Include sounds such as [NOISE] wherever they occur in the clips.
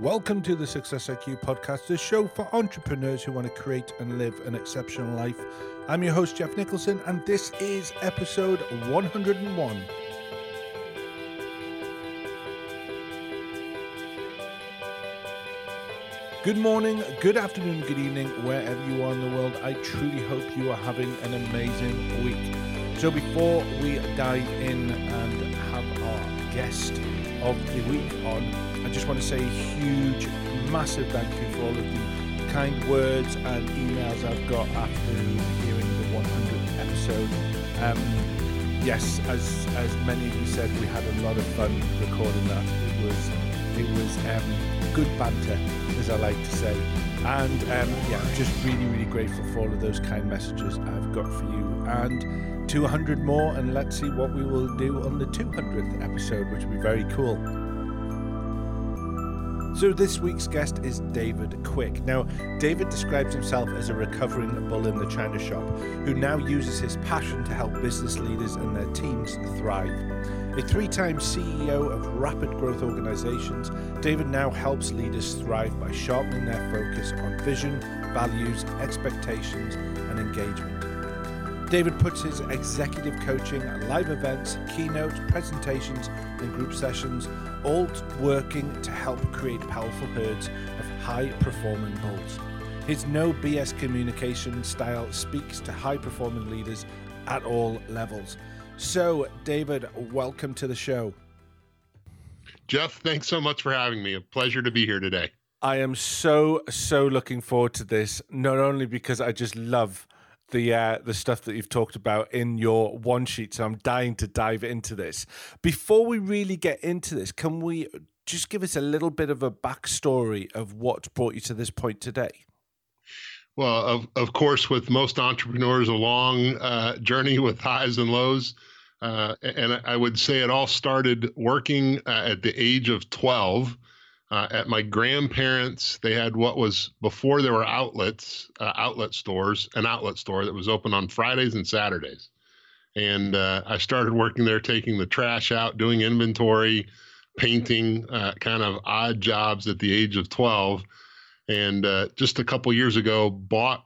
Welcome to the Success IQ podcast, the show for entrepreneurs who want to create and live an exceptional life. I'm your host, Geoff Nicholson, and this is episode 101. Good morning, good afternoon, good evening, wherever you are in the world. I truly hope you are having an amazing week. So, before we dive in and have our guest of the week on, just want to say a huge, massive thank you for all of the kind words and emails I've got after hearing the 100th episode. Um, yes, as as many of you said, we had a lot of fun recording that. It was it was um, good banter, as I like to say. And um, yeah, I'm just really, really grateful for all of those kind messages I've got for you. And 200 more, and let's see what we will do on the 200th episode, which will be very cool. So, this week's guest is David Quick. Now, David describes himself as a recovering bull in the china shop who now uses his passion to help business leaders and their teams thrive. A three time CEO of rapid growth organizations, David now helps leaders thrive by sharpening their focus on vision, values, expectations, and engagement. David puts his executive coaching, live events, keynotes, presentations, and group sessions all working to help create powerful herds of high performing bulls. His no BS communication style speaks to high performing leaders at all levels. So, David, welcome to the show. Geoff, thanks so much for having me. A pleasure to be here today. I am so so looking forward to this. Not only because I just love the uh, the stuff that you've talked about in your one sheet, so I'm dying to dive into this. Before we really get into this, can we just give us a little bit of a backstory of what brought you to this point today? Well, of of course, with most entrepreneurs, a long uh, journey with highs and lows. Uh, and I would say it all started working uh, at the age of 12 uh, at my grandparents. They had what was before there were outlets, uh, outlet stores, an outlet store that was open on Fridays and Saturdays. And uh, I started working there, taking the trash out, doing inventory, painting, uh, kind of odd jobs at the age of 12 and uh, just a couple years ago bought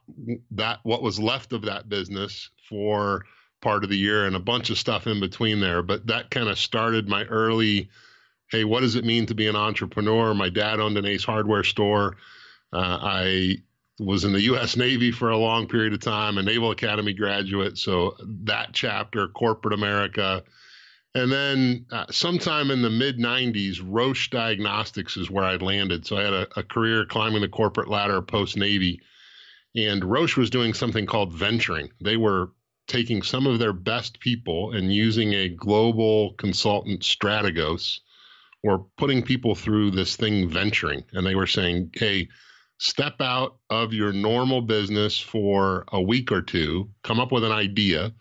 that what was left of that business for part of the year and a bunch of stuff in between there but that kind of started my early hey what does it mean to be an entrepreneur my dad owned an ace hardware store uh, i was in the us navy for a long period of time a naval academy graduate so that chapter corporate america and then uh, sometime in the mid 90s, Roche Diagnostics is where I landed. So I had a, a career climbing the corporate ladder post Navy. And Roche was doing something called venturing. They were taking some of their best people and using a global consultant, Strategos, or putting people through this thing venturing. And they were saying, hey, step out of your normal business for a week or two, come up with an idea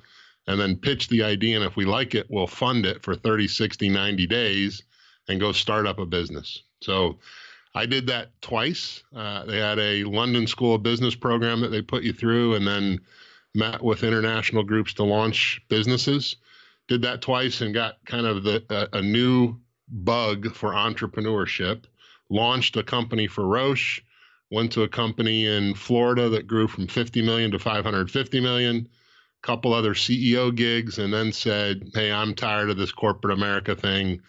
and then pitch the idea. And if we like it, we'll fund it for 30, 60, 90 days and go start up a business. So I did that twice. Uh, they had a London School of Business program that they put you through and then met with international groups to launch businesses. Did that twice and got kind of the a, a new bug for entrepreneurship. Launched a company for Roche. Went to a company in Florida that grew from 50 million to 550 million a couple other CEO gigs, and then said, Hey, I'm tired of this corporate America thing.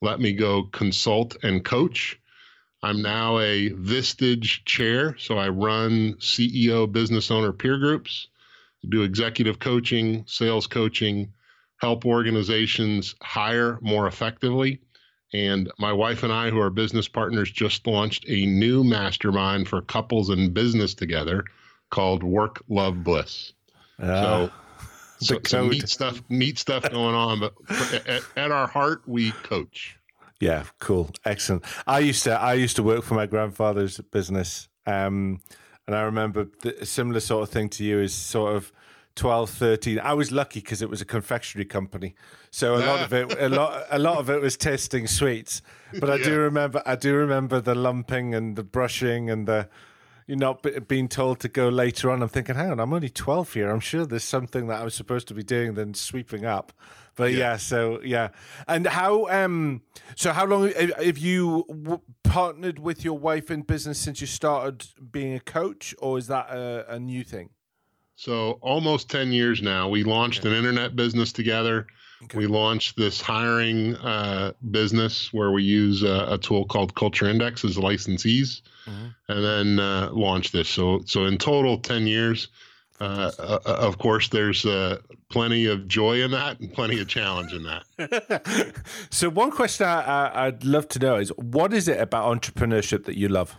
Let me go consult and coach. I'm now a Vistage chair, so I run CEO business owner peer groups, do executive coaching, sales coaching, help organizations hire more effectively. And my wife and I, who are business partners, just launched a new mastermind for couples in business together called Work Love Bliss. Uh, so, so, so neat stuff, neat stuff going on. But at, at, our heart, we coach. Yeah, cool, excellent. I used to, I used to work for my grandfather's business, um, and I remember the, a similar sort of thing to you is sort of 12, 13. I was lucky because it was a confectionery company, so a lot of it, a [LAUGHS] lot, a lot of it was tasting sweets. But I yeah. do remember, I do remember the lumping and the brushing and the you know being told to go later on. I'm thinking, hang on, I'm only 12 here. I'm sure there's something that I was supposed to be doing than sweeping up. But yeah, yeah so yeah. And how um so how long have you w- partnered with your wife in business since you started being a coach or is that a, a new thing? So almost 10 years now. We launched okay. an internet business together. Okay. We launched this hiring uh, business where we use a, a, tool called Culture Index as licensees, mm-hmm. and then uh, launched this. So, so in total, ten years. Uh, uh, uh, of course, there's uh, plenty of joy in that and plenty of challenge in that. [LAUGHS] so, one question I, would love to know is what is it about entrepreneurship that you love?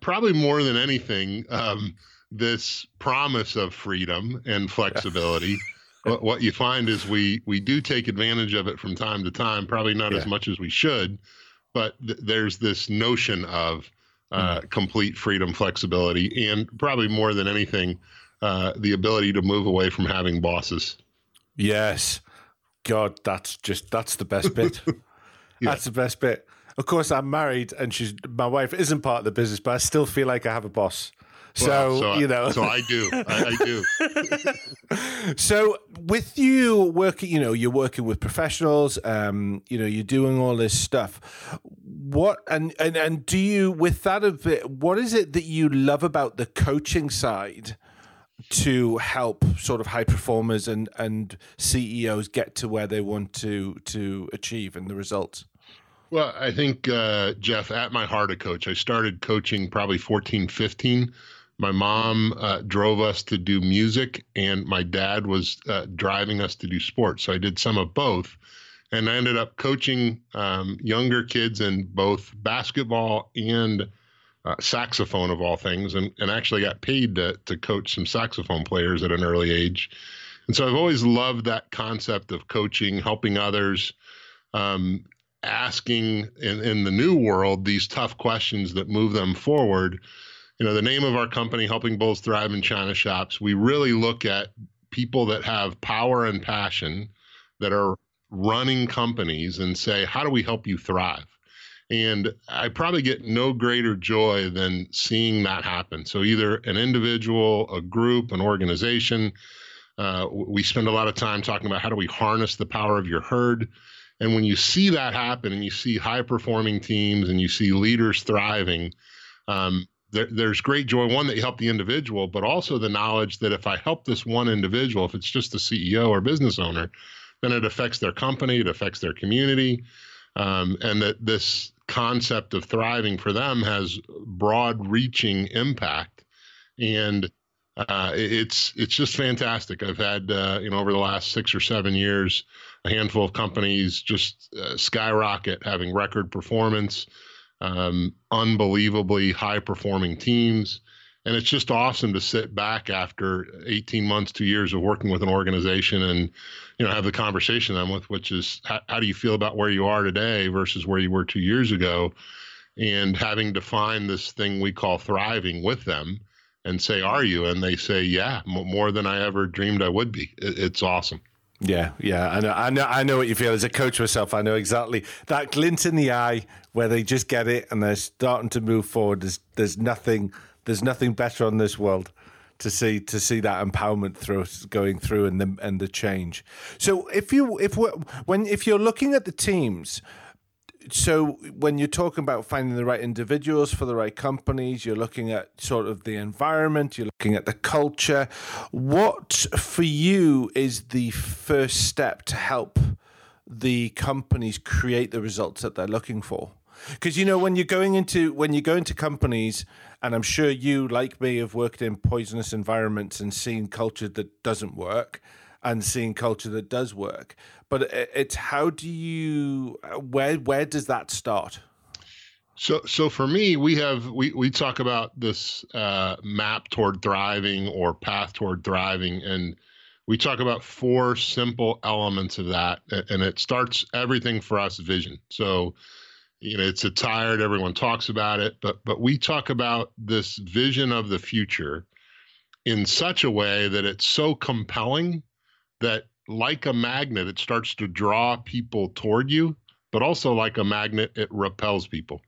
probably more than anything, um, this promise of freedom and flexibility. [LAUGHS] what, what you find is we we do take advantage of it from time to time, probably not yeah. as much as we should, but th- there's this notion of uh, mm. complete freedom, flexibility, and probably more than anything, uh, the ability to move away from having bosses. Yes, God, that's just that's the best bit. [LAUGHS] yeah. That's the best bit. Of course, I'm married, and she's my wife isn't part of the business, but I still feel like I have a boss. So, well, so you know, so I do, I, I do. [LAUGHS] so with you working, you know, you're working with professionals. Um, you know, you're doing all this stuff. What and and and do you with that of it? What is it that you love about the coaching side? to help sort of high performers and and CEOs get to where they want to to achieve and the results? Well, I think uh, Geoff, at my heart, a coach. I started coaching probably 14, 15 my mom uh, drove us to do music, and my dad was uh, driving us to do sports. So I did some of both. And I ended up coaching um, younger kids in both basketball and uh, saxophone, of all things, and, and actually got paid to, to coach some saxophone players at an early age. And so I've always loved that concept of coaching, helping others, um, asking in, in the new world these tough questions that move them forward you know the name of our company helping bulls thrive in china shops we really look at people that have power and passion that are running companies and say how do we help you thrive? And i probably get no greater joy than seeing that happen. So either an individual a group an organization uh, we spend a lot of time talking about how do we harness the power of your herd. And when you see that happen and you see high performing teams and you see leaders thriving um, there, there's great joy one that you help the individual but also the knowledge that if i help this one individual if it's just the ceo or business owner then it affects their company it affects their community um, and that this concept of thriving for them has broad reaching impact and uh, it's it's just fantastic. I've had uh, you know over the last six or seven years, a handful of companies just uh, skyrocket, having record performance, um, unbelievably high performing teams. And it's just awesome to sit back after 18 months, two years of working with an organization and, you know, have the conversation I'm with, which is how, how do you feel about where you are today versus where you were two years ago? And having defined this thing we call thriving with them and say, are you? And they say, yeah, more than I ever dreamed I would be. It's awesome. Yeah, yeah, I know, I know, I know what you feel. As a coach myself, I know exactly that glint in the eye where they just get it and they're starting to move forward. There's, there's nothing, there's nothing better on this world to see to see that empowerment through going through and the and the change. So if you if when if you're looking at the teams, so when you're talking about finding the right individuals for the right companies you're looking at sort of the environment you're looking at the culture what for you is the first step to help the companies create the results that they're looking for because you know when you're going into when you go into companies and i'm sure you like me have worked in poisonous environments and seen culture that doesn't work and seeing culture that does work. But it's how do you where where does that start? So, so for me, we have we we talk about this uh, map toward thriving or path toward thriving, and we talk about four simple elements of that, and it starts everything for us vision. So, you know, it's a tired. Everyone talks about it, but but we talk about this vision of the future in such a way that it's so compelling that like a magnet, it starts to draw people toward you, but also like a magnet, it repels people.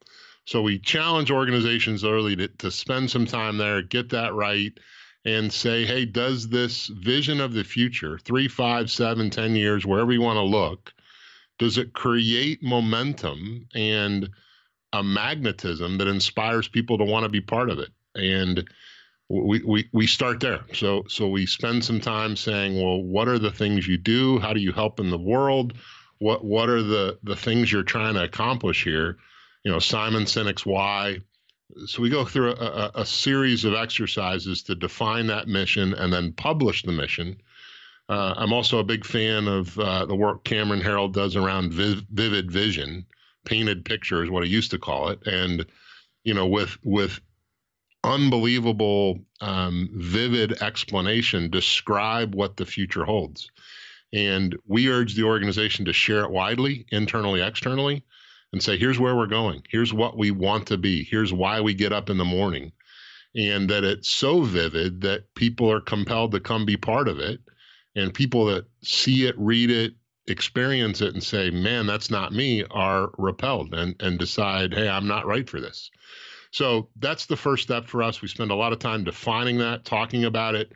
So we challenge organizations early to, to spend some time there, get that right, and say, hey, does this vision of the future, three, five, seven, ten years, wherever you want to look, does it create momentum and a magnetism that inspires people to want to be part of it? And we, we we start there. So so we spend some time saying, well, what are the things you do? How do you help in the world? What what are the the things you're trying to accomplish here? You know, Simon Sinek's why. So we go through a, a, a series of exercises to define that mission and then publish the mission. Uh, I'm also a big fan of uh, the work Cameron Herold does around viv- vivid vision, painted picture is what he used to call it, and you know, with with unbelievable, um, vivid explanation describe what the future holds. And we urge the organization to share it widely, internally, externally, and say, here's where we're going. Here's what we want to be. Here's why we get up in the morning. And that it's so vivid that people are compelled to come be part of it. And people that see it, read it, experience it, and say, man, that's not me, are repelled and, and decide, hey, I'm not right for this. So that's the first step for us. We spend a lot of time defining that, talking about it.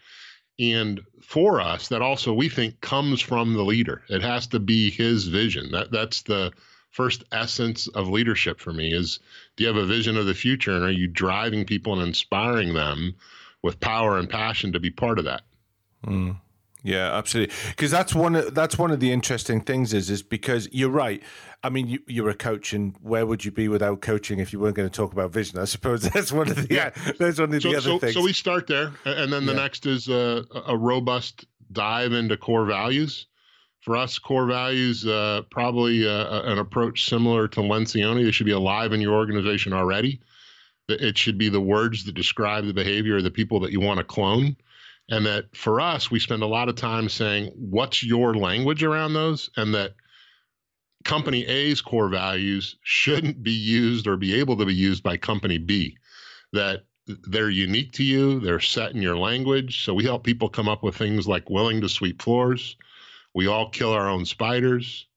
And for us, that also we think comes from the leader. It has to be his vision. That that's the first essence of leadership for me is do you have a vision of the future and are you driving people and inspiring them with power and passion to be part of that? Mm. Yeah, absolutely. Because that's one of that's one of the interesting things is is because you're right. I mean, you, you're a coach, and where would you be without coaching if you weren't going to talk about vision? I suppose [LAUGHS] that's one of the yeah. that's one of so, the other so, things. So we start there, and then the yeah. next is a, a, robust dive into core values. For us, core values uh, probably uh, an approach similar to Lencioni. They should be alive in your organization already. It should be the words that describe the behavior of the people that you want to clone. And that for us, we spend a lot of time saying, what's your language around those? And that company A's core values shouldn't be used or be able to be used by company B. That they're unique to you, they're set in your language. So we help people come up with things like willing to sweep floors. We all kill our own spiders.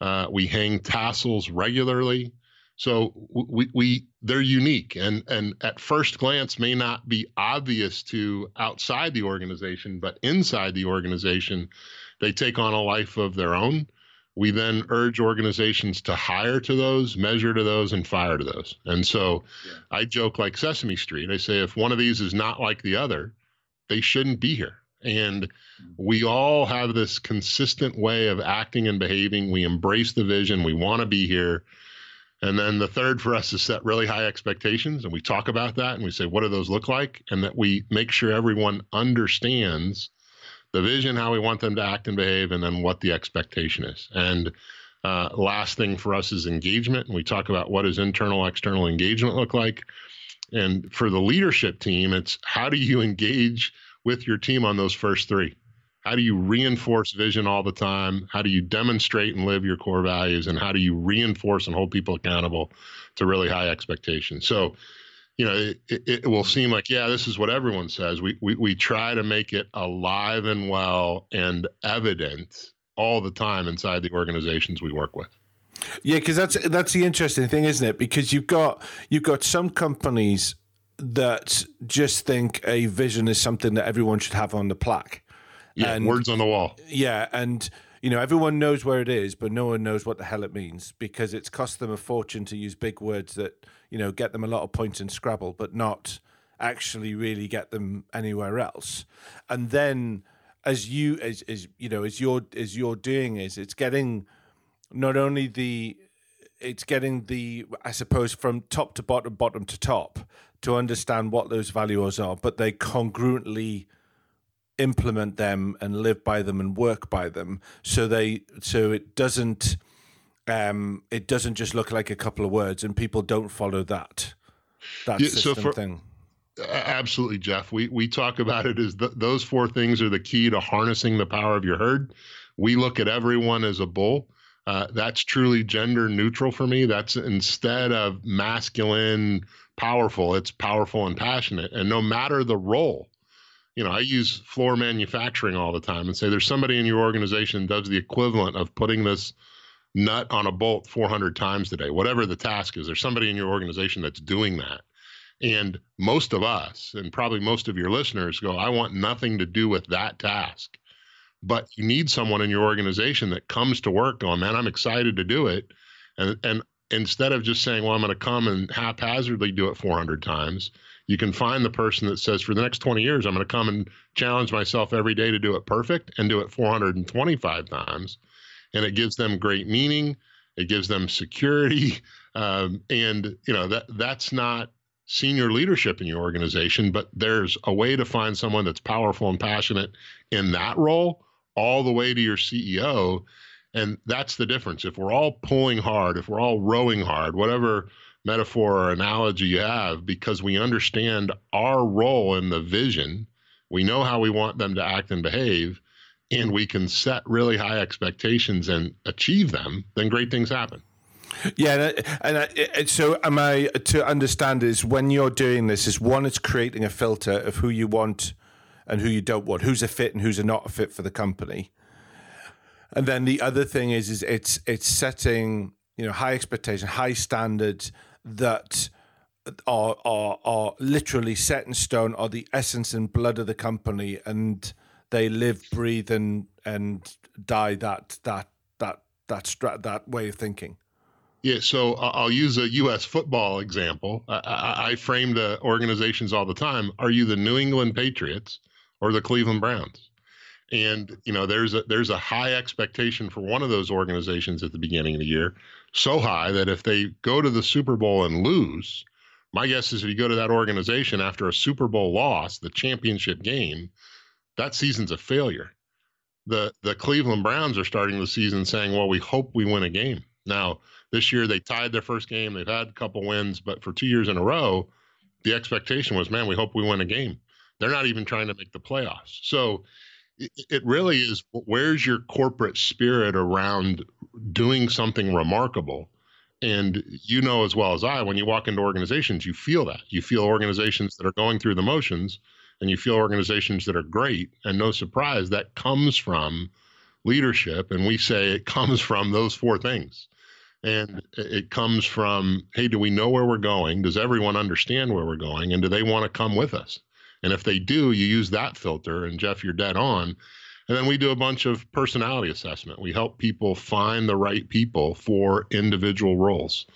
Uh, we hang tassels regularly. So we, we they're unique and and at first glance may not be obvious to outside the organization, but inside the organization, they take on a life of their own. We then urge organizations to hire to those, measure to those, and fire to those. And so yeah. I joke like Sesame Street. I say if one of these is not like the other, they shouldn't be here. And mm-hmm. we all have this consistent way of acting and behaving. We embrace the vision. We want to be here. And then the third for us is set really high expectations. And we talk about that and we say, what do those look like? And that we make sure everyone understands the vision, how we want them to act and behave, and then what the expectation is. And uh, last thing for us is engagement. And we talk about what does internal, external engagement look like. And for the leadership team, it's how do you engage with your team on those first three? How do you reinforce vision all the time? How do you demonstrate and live your core values? And how do you reinforce and hold people accountable to really high expectations? So you know it, it, will seem like yeah this is what everyone says. We, we we try to make it alive and well and evident all the time inside the organizations we work with. Yeah because that's that's the interesting thing isn't it? Because you've got you've got some companies that just think a vision is something that everyone should have on the plaque yeah, and, words on the wall. Yeah, and you know everyone knows where it is, but no one knows what the hell it means because it's cost them a fortune to use big words that you know get them a lot of points in Scrabble, but not actually really get them anywhere else. And then, as you as as you know, as you're as you're doing is it's getting not only the it's getting the I suppose from top to bottom, bottom to top to understand what those values are, but they congruently implement them and live by them and work by them. So they so it doesn't um it doesn't just look like a couple of words and people don't follow that that yeah, system so for, thing. Absolutely jeff. We we talk about it as th- those four things are the key to harnessing the power of your herd. We look at everyone as a bull. Uh, that's truly gender neutral for me. That's instead of masculine powerful it's powerful and passionate. And no matter the role you know, I use floor manufacturing all the time and say there's somebody in your organization does the equivalent of putting this nut on a bolt 400 times today, whatever the task is. There's somebody in your organization that's doing that. And most of us, and probably most of your listeners, go, I want nothing to do with that task. But you need someone in your organization that comes to work on, man, I'm excited to do it. And, and instead of just saying, well, I'm going to come and haphazardly do it 400 times, you can find the person that says, for the next 20 years, I'm going to come and challenge myself every day to do it perfect and do it 425 times. And it gives them great meaning. It gives them security. [LAUGHS] Um, and, you know, that that's not senior leadership in your organization, but there's a way to find someone that's powerful and passionate in that role all the way to your CEO. And that's the difference. If we're all pulling hard, if we're all rowing hard, whatever metaphor or analogy you have, because we understand our role in the vision, we know how we want them to act and behave, and we can set really high expectations and achieve them, then great things happen. Yeah, and, I, and so am I to understand is when you're doing this is one, it's creating a filter of who you want and who you don't want, who's a fit and who's a not a fit for the company, and then the other thing is is it's it's setting you know high expectation, high standards that are are are literally set in stone, are the essence and blood of the company, and they live, breathe, and and die that that that that that way of thinking. Yeah, so I'll use a U.S. football example. I, I frame the uh, organizations all the time. Are you the New England Patriots or the Cleveland Browns? And you know, there's a there's a high expectation for one of those organizations at the beginning of the year, so high that if they go to the Super Bowl and lose, my guess is if you go to that organization after a Super Bowl loss, the championship game, that season's a failure. The the Cleveland Browns are starting the season saying, "Well, we hope we win a game." Now, this year they tied their first game. They've had a couple wins, but for two years in a row, the expectation was, "Man, we hope we win a game." They're not even trying to make the playoffs. So it, really is where's your corporate spirit around doing something remarkable? And you know as well as I, when you walk into organizations, you feel that. You feel organizations that are going through the motions and you feel organizations that are great. And no surprise, that comes from leadership. And we say it [LAUGHS] comes from those four things. And it comes from, hey, do we know where we're going? Does everyone understand where we're going? And do they want to come with us? And if they do, you use that filter. And Geoff, you're dead on. And then we do a bunch of personality assessment. We help people find the right people for individual roles.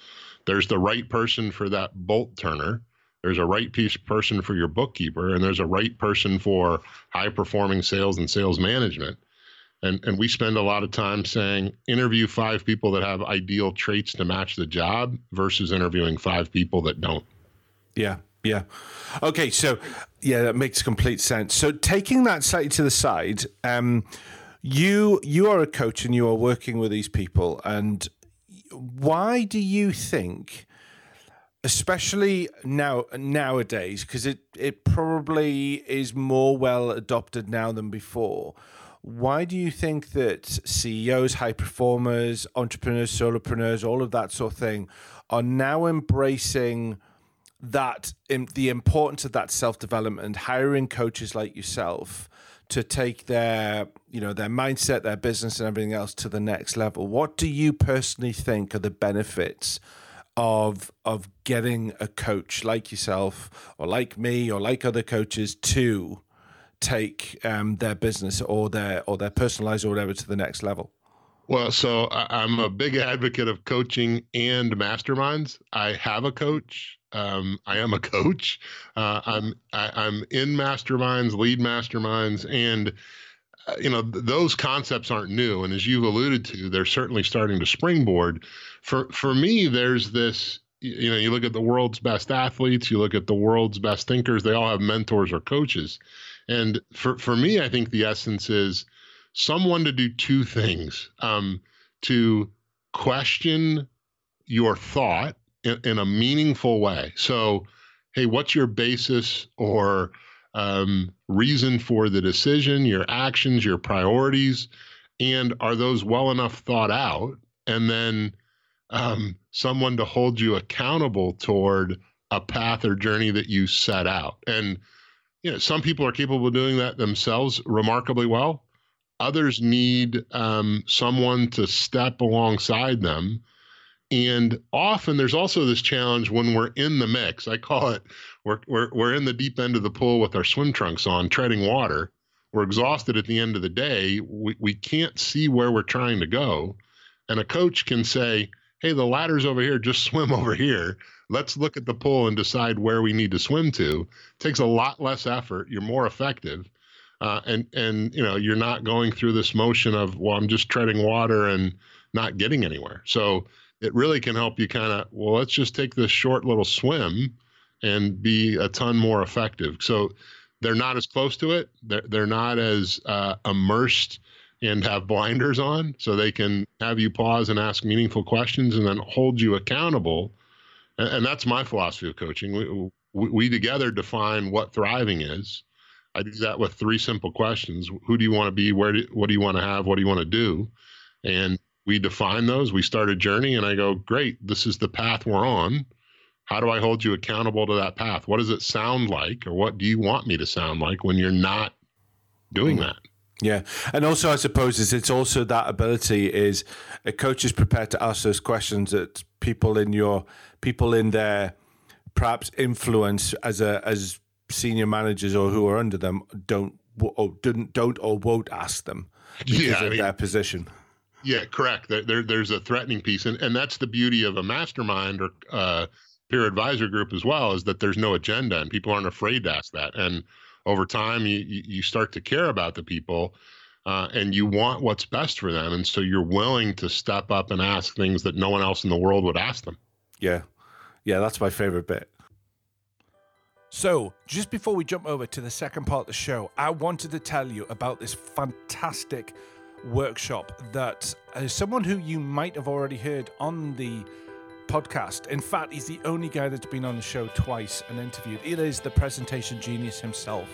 There's the right person for that bolt turner there's a right piece person for your bookkeeper, and there's a right person for high performing sales and sales management. And, and we spend a lot of time saying interview five people that have ideal traits to match the job versus interviewing five people that don't. Yeah, yeah. Okay, so yeah, that makes complete sense. So taking that slightly to the side, um, you you are a coach and you are working with these people, and why do you think? especially now nowadays because it it probably is more well adopted now than before why do you think that CEOs, high performers, entrepreneurs, solopreneurs, all of that sort of thing are now embracing that in, the importance of that self development, hiring coaches like yourself to take their you know their mindset, their business, and everything else to the next level? What do you personally think are the benefits of of getting a coach like yourself or like me or like other coaches to take um, their business or their or their personalized or whatever to the next level? Well, so I'm a big advocate of coaching and masterminds. I have a coach. Um, I am a coach. Uh, I'm I, am i am in masterminds, lead masterminds, and uh, you know th- those concepts aren't new. And as you've alluded to, they're certainly starting to springboard for for me, there's this. You know, you look at the world's best athletes, you look at the world's best thinkers. They all have mentors or coaches, and for for me, I think the essence is someone to do two things: um, to question your thought in, in a meaningful way. So, hey, what's your basis or um, reason for the decision, your actions, your priorities, and are those well enough thought out? And then um, someone to hold you accountable toward a path or journey that you set out. And you know, some people are capable of doing that themselves remarkably well. others need um, someone to step alongside them. And often there's also this challenge when we're in the mix. I call it we're, we're, we're in the deep end of the pool with our swim trunks on, treading water. We're exhausted at the end of the day. We, we can't see where we're trying to go. And a coach can say, hey, the ladder's over here, just [LAUGHS] swim over here. Let's look at the pool and decide where we need to swim to. It takes a lot less effort. You're more effective. Uh, and and you know you're not going through this motion of well I'm just treading water and not getting anywhere. So it really can help you kind of well let's just take this short little swim and be a ton more effective. So they're not as close to it. They're they're not as uh, immersed and have blinders on, so they can have you pause and ask meaningful questions and then hold you accountable. And, and that's my philosophy of coaching. We, we, we together define what thriving is. I do that with three simple questions: Who do you want to be? Where? Do, what do you want to have? What do you want to do? And we define those. We start a journey, and I go, "Great, this is the path we're on." how do I hold you accountable to that path? What does it sound like, or what do you want me to sound like when you're not doing mm. that? Yeah, and also I suppose it's, it's also that ability is a coach is prepared to ask those questions that people in your people in their perhaps influence as a as senior managers or who are under them don't or didn't don't or won't ask them [LAUGHS] because yeah, of I mean, their position. Yeah, correct. There, there, there's a threatening piece, and, and that's the beauty of a mastermind or uh, peer advisor group as well is that there's no agenda and people aren't afraid to ask that. And over time, you you start to care about the people. Uh, and you want what's best for them, and so you're willing to step up and ask things that no one else in the world would ask them. Yeah, yeah, that's my favorite bit. So, just before we jump over to the second part of the show, I wanted to tell you about this fantastic workshop that, as someone who you might have already heard on the podcast. In fact, he's the only guy that's been on the show twice and interviewed. It is the presentation genius himself,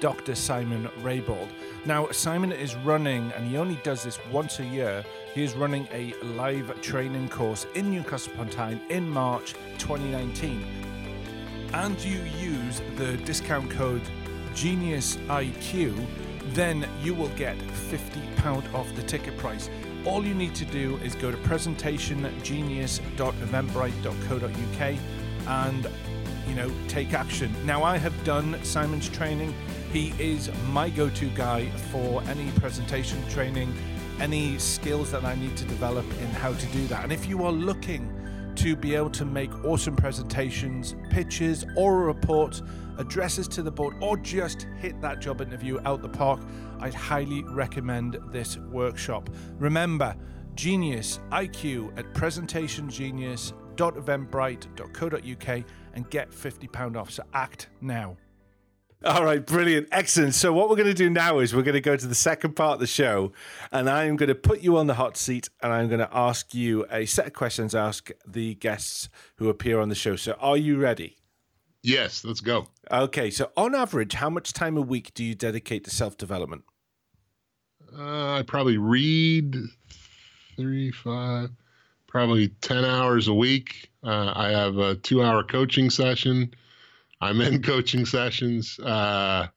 Dr. Simon Raybould. Now, Simon is running, and he only does this once a year. He is running a live training course in Newcastle upon Tyne in March 2019. And you use the discount code GeniusIQ, then you will get £50 off the ticket price. All you need to do is go to presentationgenius.eventbrite.co.uk and you know take action. Now I have done Simon's training. He is my go-to guy for any presentation training, any skills that I need to develop in how to do that. And if you are looking to be able to make awesome presentations, pitches, or reports, addresses to the board, or just hit that job interview out the park, I'd highly recommend this workshop. Remember, Genius IQ at presentationgenius.eventbrite.co.uk and get £50 off. So act now. All right, brilliant. Excellent. So, what we're going to do now is we're going to go to the second part of the show, and I'm going to put you on the hot seat and I'm going to ask you a set of questions, ask the guests who appear on the show. So, are you ready? Yes, let's go. Okay, so on average, how much time a week do you dedicate to self development? Uh, I probably read three, five, probably 10 hours a week. Uh, I have a two hour coaching session. I'm in coaching sessions. Uh,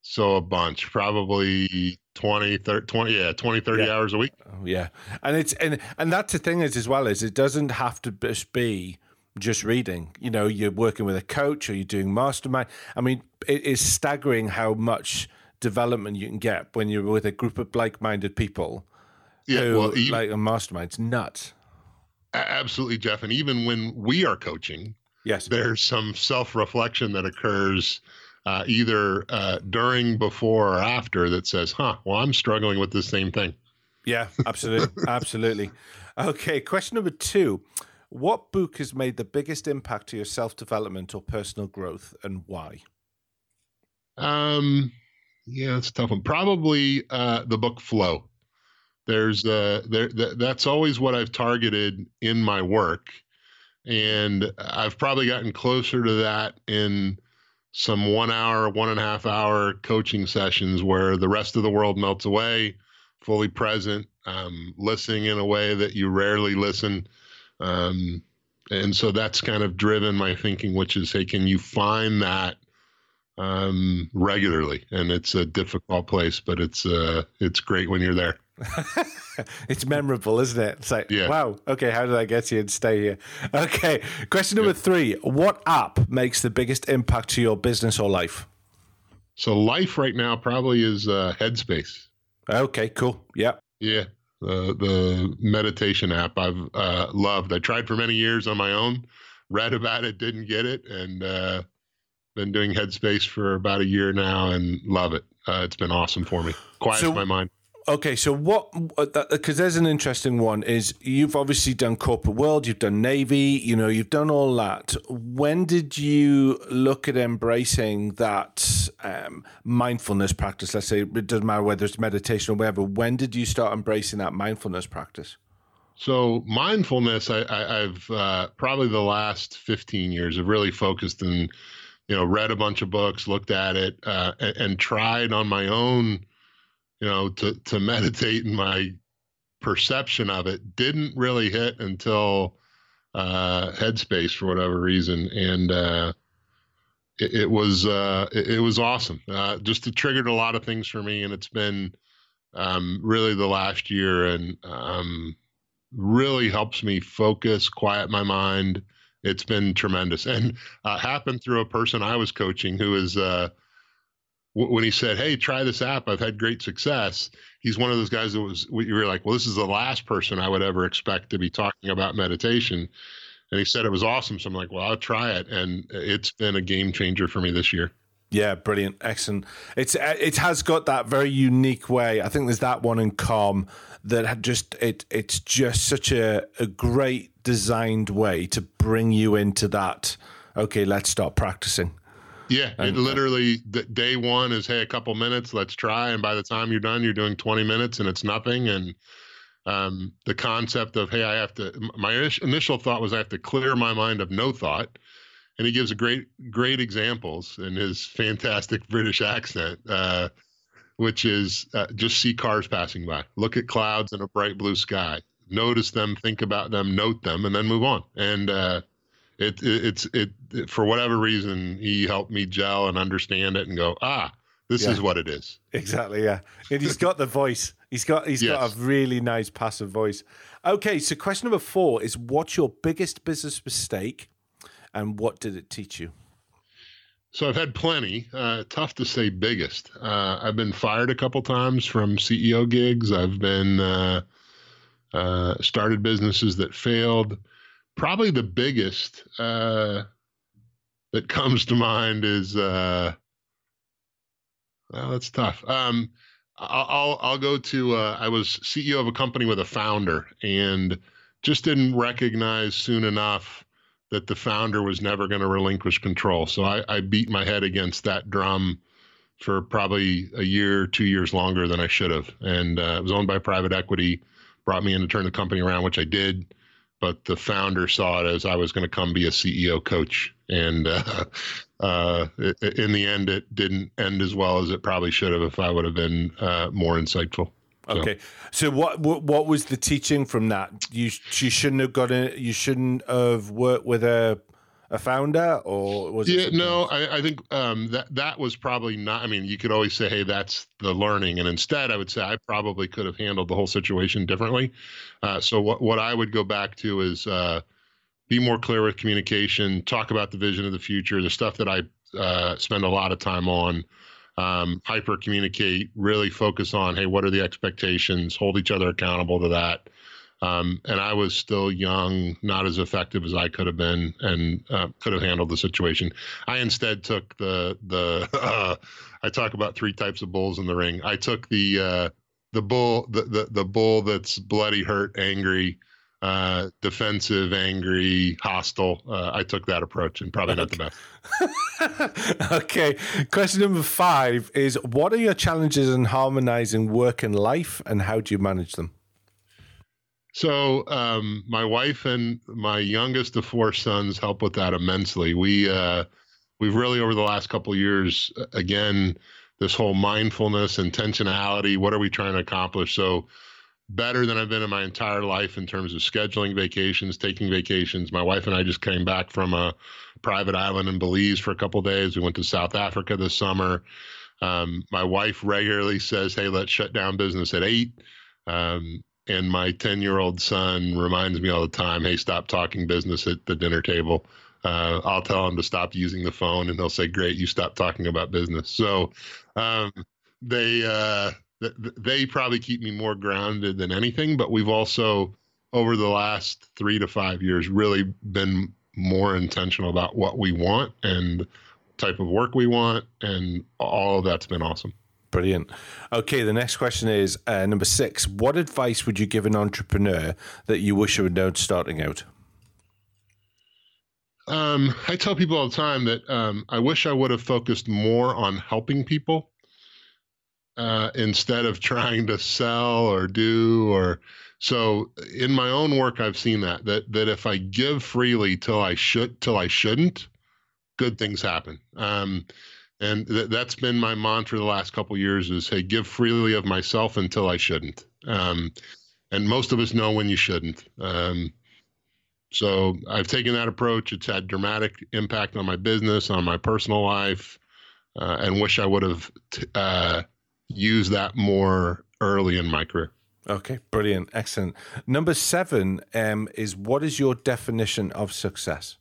so a bunch, probably 20, 30, 20 yeah, 20, 30 yeah. hours a week. Oh, yeah. And it's, and, and that's the thing is as well, is it doesn't have to just be just reading. You know, you're working with a coach or you're doing mastermind. I mean, it is staggering how much development you can get when you're with a group of like-minded people. Yeah, who, well, even, like a mastermind. It's nuts. Absolutely, Geoff. And even when we are coaching, yes, there's some self-reflection that occurs uh, either uh, during, before, or after that says, "Huh, well, I'm struggling with the same thing." Yeah, absolutely, [LAUGHS] absolutely. Okay, question number two. What book has made the biggest impact to your self development or personal growth, and why? Um, yeah, it's a tough one. Probably uh, the book Flow. There's uh, there th- that's always what I've targeted in my work, and I've probably gotten closer to that in some one hour, one and a half hour coaching sessions where the rest of the world melts away, fully present, um, listening in a way that you rarely listen um, and so that's kind of driven my thinking, which is, hey, can you find that um, regularly, and it's a difficult place, but it's uh, it's great when you're there. [LAUGHS] it's memorable, isn't it? It's like, yeah. wow, okay, how did I get here and stay here? [LAUGHS] Okay, question number yeah. three What app makes the biggest impact to your business or life? So, life right now probably is uh, Headspace. Okay, cool. Yeah. Yeah. The, the meditation app I've uh, loved. I tried for many years on my own, read about it, didn't get it, and uh, been doing Headspace for about a year now and love it. Uh, it's been awesome for me. Quiets so, my mind. Okay, so what? Because there's an interesting one. Is you've obviously done corporate world, you've done navy, you know, you've done all that. When did you look at embracing that um, mindfulness practice? Let's say it doesn't matter whether it's meditation or whatever. When did you start embracing that mindfulness practice? So mindfulness, I, have uh, probably the last 15 years have really focused and you know read a bunch of books, looked at it, uh, and, and tried on my own you know, to to meditate and my perception of it didn't really hit until uh, Headspace for whatever reason, and uh, it, it, was uh, it, it, was awesome. Uh, just it triggered a lot of things for me, and it's been um, really the last year, and um, really helps me focus, quiet my mind. It's been tremendous, and uh, happened through a person I was coaching who is uh, when he said, "Hey, try this app. I've had great success." He's one of those guys that was you were like, "Well, this is the last person I would ever expect to be talking about meditation." And he said it was awesome. So I'm like, "Well, I'll try it," and it's been a game changer for me this year. Yeah, brilliant, excellent. It's uh, it has got that very unique way. I think there's that one in Calm that just it. It's just such a a great designed way to bring you into that. Okay, let's start practicing. Yeah, it uh, literally the, day one is hey, a couple minutes, let's try, and by the time you're done, you're doing 20 minutes, and it's nothing. And um, the concept of hey, I have to. My initial thought was I have to clear my mind of no thought, and he gives a great great examples in his fantastic [LAUGHS] British accent. Uh, which is uh, just see cars passing by, look at clouds in a bright blue sky, notice them, think about them, note them, and then move on. And uh, it, it it's it, it, for whatever reason he helped me gel and understand it and go ah this yeah. is what it is exactly yeah and he's got the voice he's got he's yes. got a really nice passive voice okay so question number four is what's your biggest business mistake and what did it teach you so I've had plenty. Uh, tough to say biggest. Uh, I've been fired a couple times from CEO gigs. I've been uh, uh started businesses that failed probably the biggest uh, that comes to mind is uh, well, that's tough. Um, I'll I'll go to uh, I was CEO of a company with a founder and just didn't recognize soon enough that the founder was never going to relinquish control. So I, I beat my head against that drum for probably a year, two years longer than I should have. And uh, it was owned by private equity, brought me in to turn the company around, which I did but the founder saw it as I was going to come be a CEO coach. And uh, [LAUGHS] uh, in the end, it didn't end as well as it probably should have if I would have been uh, more insightful. So. Okay, so what, what, what was the teaching from that? You shouldn't have got it. You shouldn't have worked with a a founder, or was yeah, no, I, I, think um, that that was probably not. I mean, you could always say, "Hey, that's the learning," and instead, I would say I probably could have handled the whole situation differently. Uh, so what what I would go back to is uh, be more clear with communication, talk about the vision of the future, the stuff that I uh, spend a lot of time on. Um, hyper communicate, really focus on, hey, what are the expectations? Hold each other accountable to that. Um, and I was still young, not as effective as I could have been, and uh, could have handled the situation. I instead took the the. Uh, [LAUGHS] I talk about three types of bulls in the ring. I took the uh, the bull the, the the bull that's bloody, hurt, angry, uh, defensive, angry, hostile. Uh, I took that approach, and probably not the best. [LAUGHS] okay. Question number five is: What are your challenges in harmonizing work and life, and how do you manage them? So um, my wife and my youngest of four sons help with that immensely. We uh, we've really over the last couple years again this whole mindfulness intentionality. What are we trying to accomplish? So better than I've been in my entire life in terms of scheduling vacations, taking vacations. My wife and I just came back from a private island in Belize for a couple days. We went to South Africa this summer. Um, my wife regularly says, "Hey, let's shut down business at 8. Um, and my 10 year old son reminds me all the time, "Hey, stop talking business at the dinner table." Uh, I'll tell him to stop using the phone, and he'll say, "Great, you stop talking about business." So um, they uh, they probably keep me more grounded than anything. But we've also, over the last three to five years, really been more intentional about what we want and type of work we want, and all of that's been awesome. Brilliant. Okay, the next question is uh, number six. What advice would you give an entrepreneur that you wish you had known starting out? Um, I tell people all the time that um, I wish I would have focused more on helping people uh, instead of trying to sell or do or so in my own work i've seen that that that if i give freely till i should till i shouldn't good things happen um, and th- that's been my mantra the last couple years is hey give freely of myself until i shouldn't um, and most of us know when you shouldn't um, so i've taken that approach it's had dramatic impact on my business on my personal life uh, and wish i would have t- uh, use that more early in my career. Okay, brilliant, excellent. Number seven um, is what is your definition of success?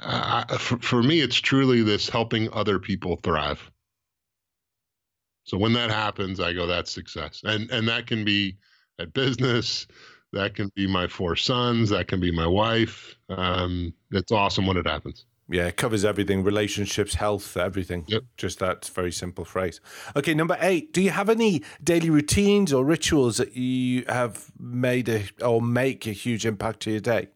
Uh, for, for me, it's truly this helping other people thrive. So when that happens, I go, that's success, and and that can be at business, that can be my four sons, that can be my wife. Um, it's awesome when it happens. Yeah, it covers everything relationships, health, everything. Yep. Just that very simple phrase. Okay, number eight. Do you have any daily routines or rituals that you have made a, or make a huge impact to your day?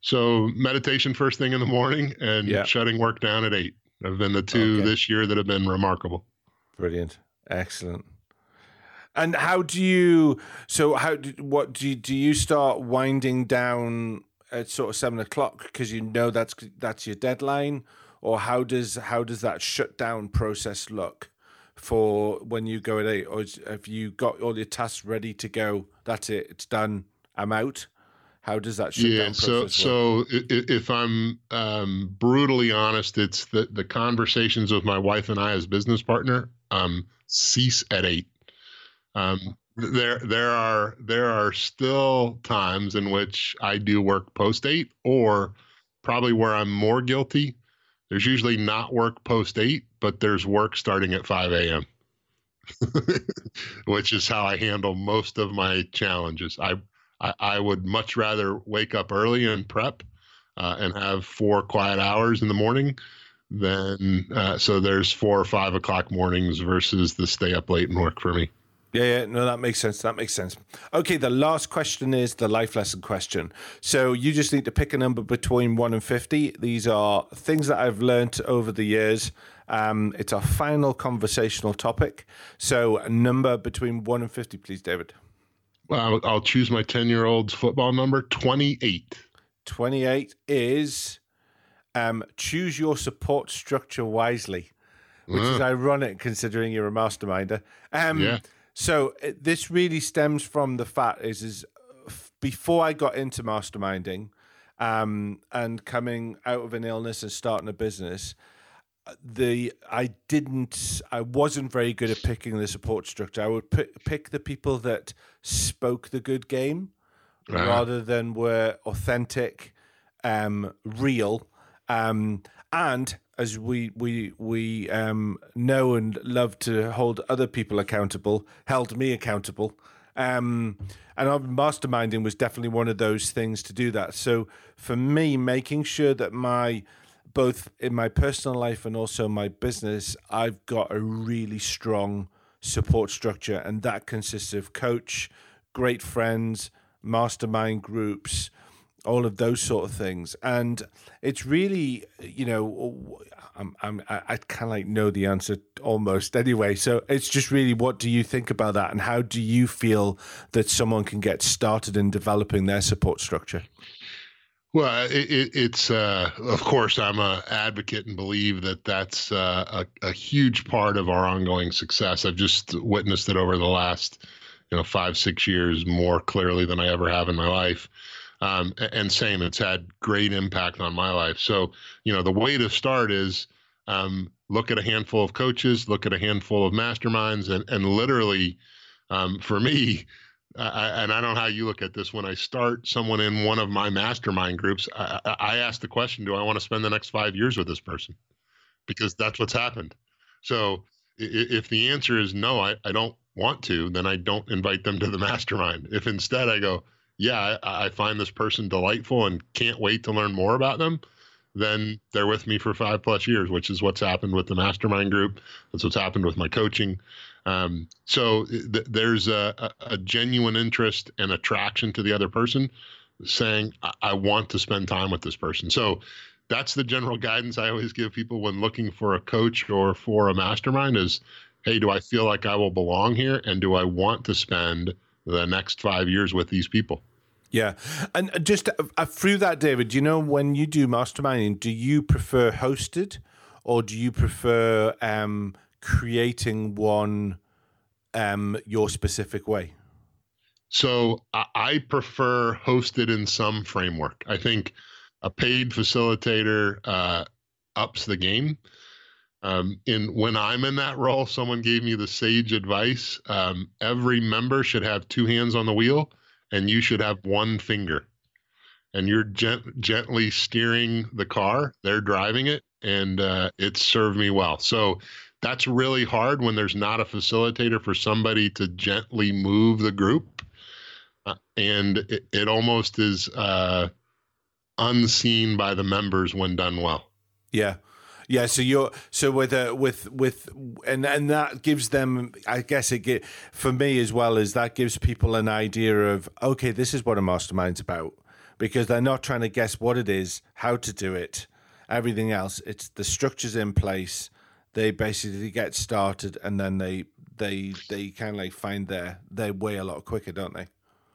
So, meditation first thing in the morning and yep. shutting work down at eight have been the two okay. this year that have been remarkable. Brilliant. Excellent. And how do you? So how? Do, what do you, do? You start winding down at sort of seven o'clock because you know that's that's your deadline, or how does how does that shutdown process look for when you go at eight, or have you got all your tasks ready to go? That's it, it's done. I'm out. How does that yeah, so, so if I'm um, brutally honest, it's the the conversations with my wife and I as business partner um, cease at eight. Um, there there are there are still times in which I do work post eight, or probably where I'm more guilty. There's usually not work post eight, but there's work starting at five a.m. [LAUGHS] which is how I handle most of my challenges. I I, I would much rather wake up early and prep uh, and have four quiet hours in the morning than uh, so there's four or five o'clock mornings versus the stay up late and work for me. Yeah, yeah, no, that makes sense. That makes sense. Okay, the last question is the life lesson question. So you just need to pick a number between one and 50. These are things that I've learned over the years. Um, it's our final conversational topic. So, a number between one and 50, please, David. Well, I'll choose my 10 year old's football number 28. 28 is um, choose your support structure wisely, which uh. is ironic considering you're a masterminder. Um, yeah so it, this really stems from the fact is is before I got into masterminding um, and coming out of an illness and starting a business, the I didn't I wasn't very good at picking the support structure. I would pick, pick the people that spoke the good game uh-huh. rather than were authentic, um, real, um, and as we we we um, know and love to hold other people accountable, held me accountable. Um, and masterminding was definitely one of those things to do that. So for me, making sure that my both in my personal life and also my business, I've got a really strong support structure, and that consists of coach, great friends, mastermind groups, all of those sort of things. And it's really, you know, I'm, I'm, I kind of like know the answer almost anyway. So it's just really, what do you think about that, and how do you feel that someone can get started in developing their support structure? Well, it, it, it's uh, of course I'm a advocate and believe that that's uh, a, a huge part of our ongoing success. I've just witnessed it over the last you know five six years more clearly than I ever have in my life. Um, and same, it's had great impact on my life. So you know the way to start is um, look at a handful of coaches, look at a handful of masterminds, and and literally, um, for me, I, and I don't know how you look at this. When I start someone in one of my mastermind groups, I, I ask the question: Do I want to spend the next five years with this person? Because that's what's happened. So if the answer is no, I, I don't want to, then I don't invite them to the [LAUGHS] mastermind. If instead I go, yeah, I, I find this person delightful and can't wait to learn more about them, then they're with me for five plus years, which is what's happened with the mastermind group. That's what's happened with my coaching. Um, so th- there's a, a, genuine interest and attraction to the other person saying, I-, I want to spend time with this person. So that's the general guidance I always give people when looking for a coach or for a mastermind is, hey, do I feel like I will belong here? And do I want to spend the next five years with these people? Yeah, and just uh, through that, David, you know when you do masterminding, do you prefer hosted, or do you prefer um, creating one um, your specific way? So I prefer hosted in some framework. I think a paid facilitator uh, ups the game. Um, in when I'm in that role, someone gave me the sage advice: um, every member should have two hands on the wheel and you should have one finger. And you're gent- gently steering the car they're driving it and uh, it's served me well. So that's really hard when there's not a facilitator for somebody to gently move the group. Uh, and it, it, almost is uh, unseen by the members when done well. Yeah yeah, so you're so with uh, with with and and that gives them, I guess it get for me as well as that gives people an idea of okay, this is what a mastermind's about because they're not trying to guess what it is, how to do it, everything else. It's the structures in place. They basically get started and then they they they kind of like find their their way a lot quicker, don't they?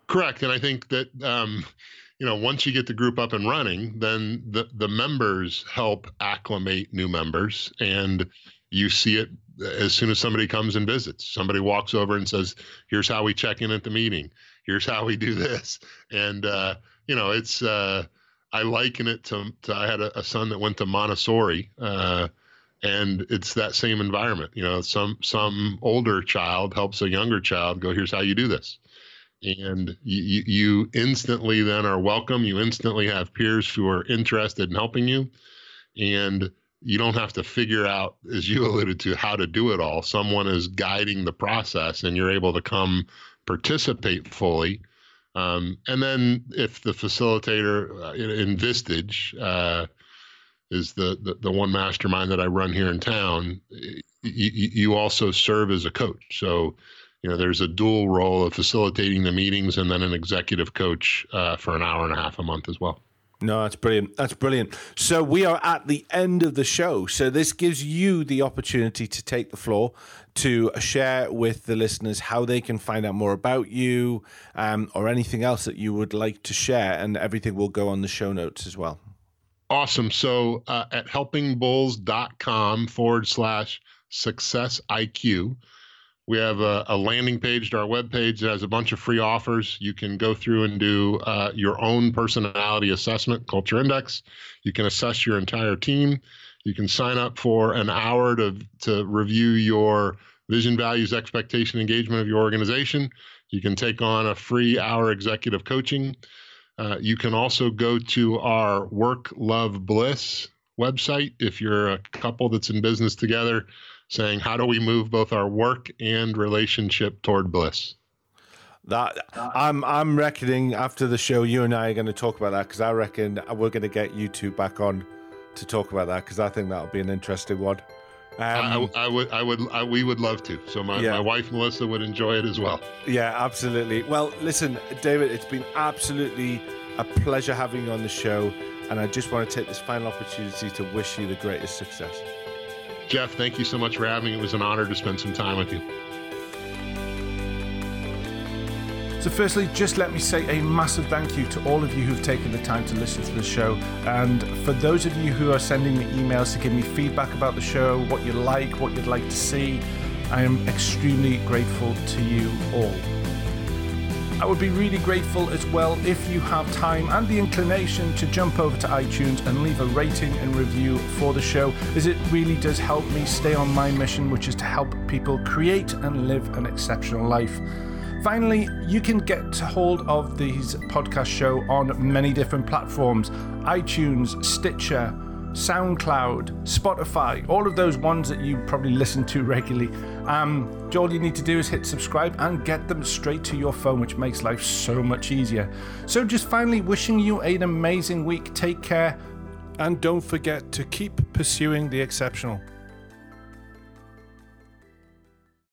Correct, and I think that um, you know, once you get the group up and running, then the the members help acclimate new members, and you see it as soon as somebody comes and visits. Somebody walks over and says, "Here's how we check in at the meeting. Here's how we do this," and uh, you know, it's. Uh, I liken it to, to I had a, a, son that went to Montessori, uh, and it's that same environment. You know, some some older child helps a younger child go. Here's how you do this and you, you instantly then are welcome. You instantly have peers who are interested in helping you, and you don't have to figure out, as you [LAUGHS] alluded to, how to do it all. Someone is guiding the process, and you're able to come participate fully. Um, and then, if the facilitator uh, in, Vistage uh, is the, the, the one mastermind that I run here in town, you also serve as a coach. So you know, there's a dual role of facilitating the meetings and then an executive coach uh, for an hour and a half a month as well. No, that's brilliant. That's brilliant. So we are at the end of the show. So this gives you the opportunity to take the floor to share with the listeners how they can find out more about you um, or anything else that you would like to share. And everything will go on the show notes as well. Awesome. So uh, at helpingbulls.com forward slash success IQ, we have a, a, landing page to our webpage that has a bunch of free offers. You can go through and do uh, your own personality assessment, culture index. You can assess your entire team. You can sign up for an hour to, to review your vision, values, expectation, engagement of your organization. You can take on a free hour executive coaching. Uh, you can also go to our Work Love Bliss website if you're a couple that's in business together saying, how do we move both our work and relationship toward bliss? That I'm I'm reckoning after the show, you and I are going to talk about that because I reckon we're going to get you two back on to talk about that because I think that'll be an interesting one. Um, I, I, would, I would, I, we would love to. So my, yeah. my wife Melissa would enjoy it as well. Yeah, absolutely. Well, listen, David, it's been absolutely a pleasure having you on the show, and I just want to take this final opportunity to wish you the greatest success. Geoff, thank you so much for having me. It was an honor to spend some time with you. So, firstly, just let me say a massive thank you to all of you who've taken the time to listen to the show. And for those of you who are sending me emails to give me feedback about the show, what you like, what you'd like to see, I am extremely grateful to you all. I would be really grateful as well if you have time and the inclination to jump over to iTunes and leave a rating and review for the show, as it really does help me stay on my mission, which is to help people create and live an exceptional life. Finally, you can get hold of these podcast show on many different platforms iTunes, Stitcher, SoundCloud, Spotify, all of those ones that you probably listen to regularly. Um, all you need to do is hit subscribe and get them straight to your phone, which makes life so much easier. So, just finally, wishing you an amazing week. Take care, and don't forget to keep pursuing the exceptional.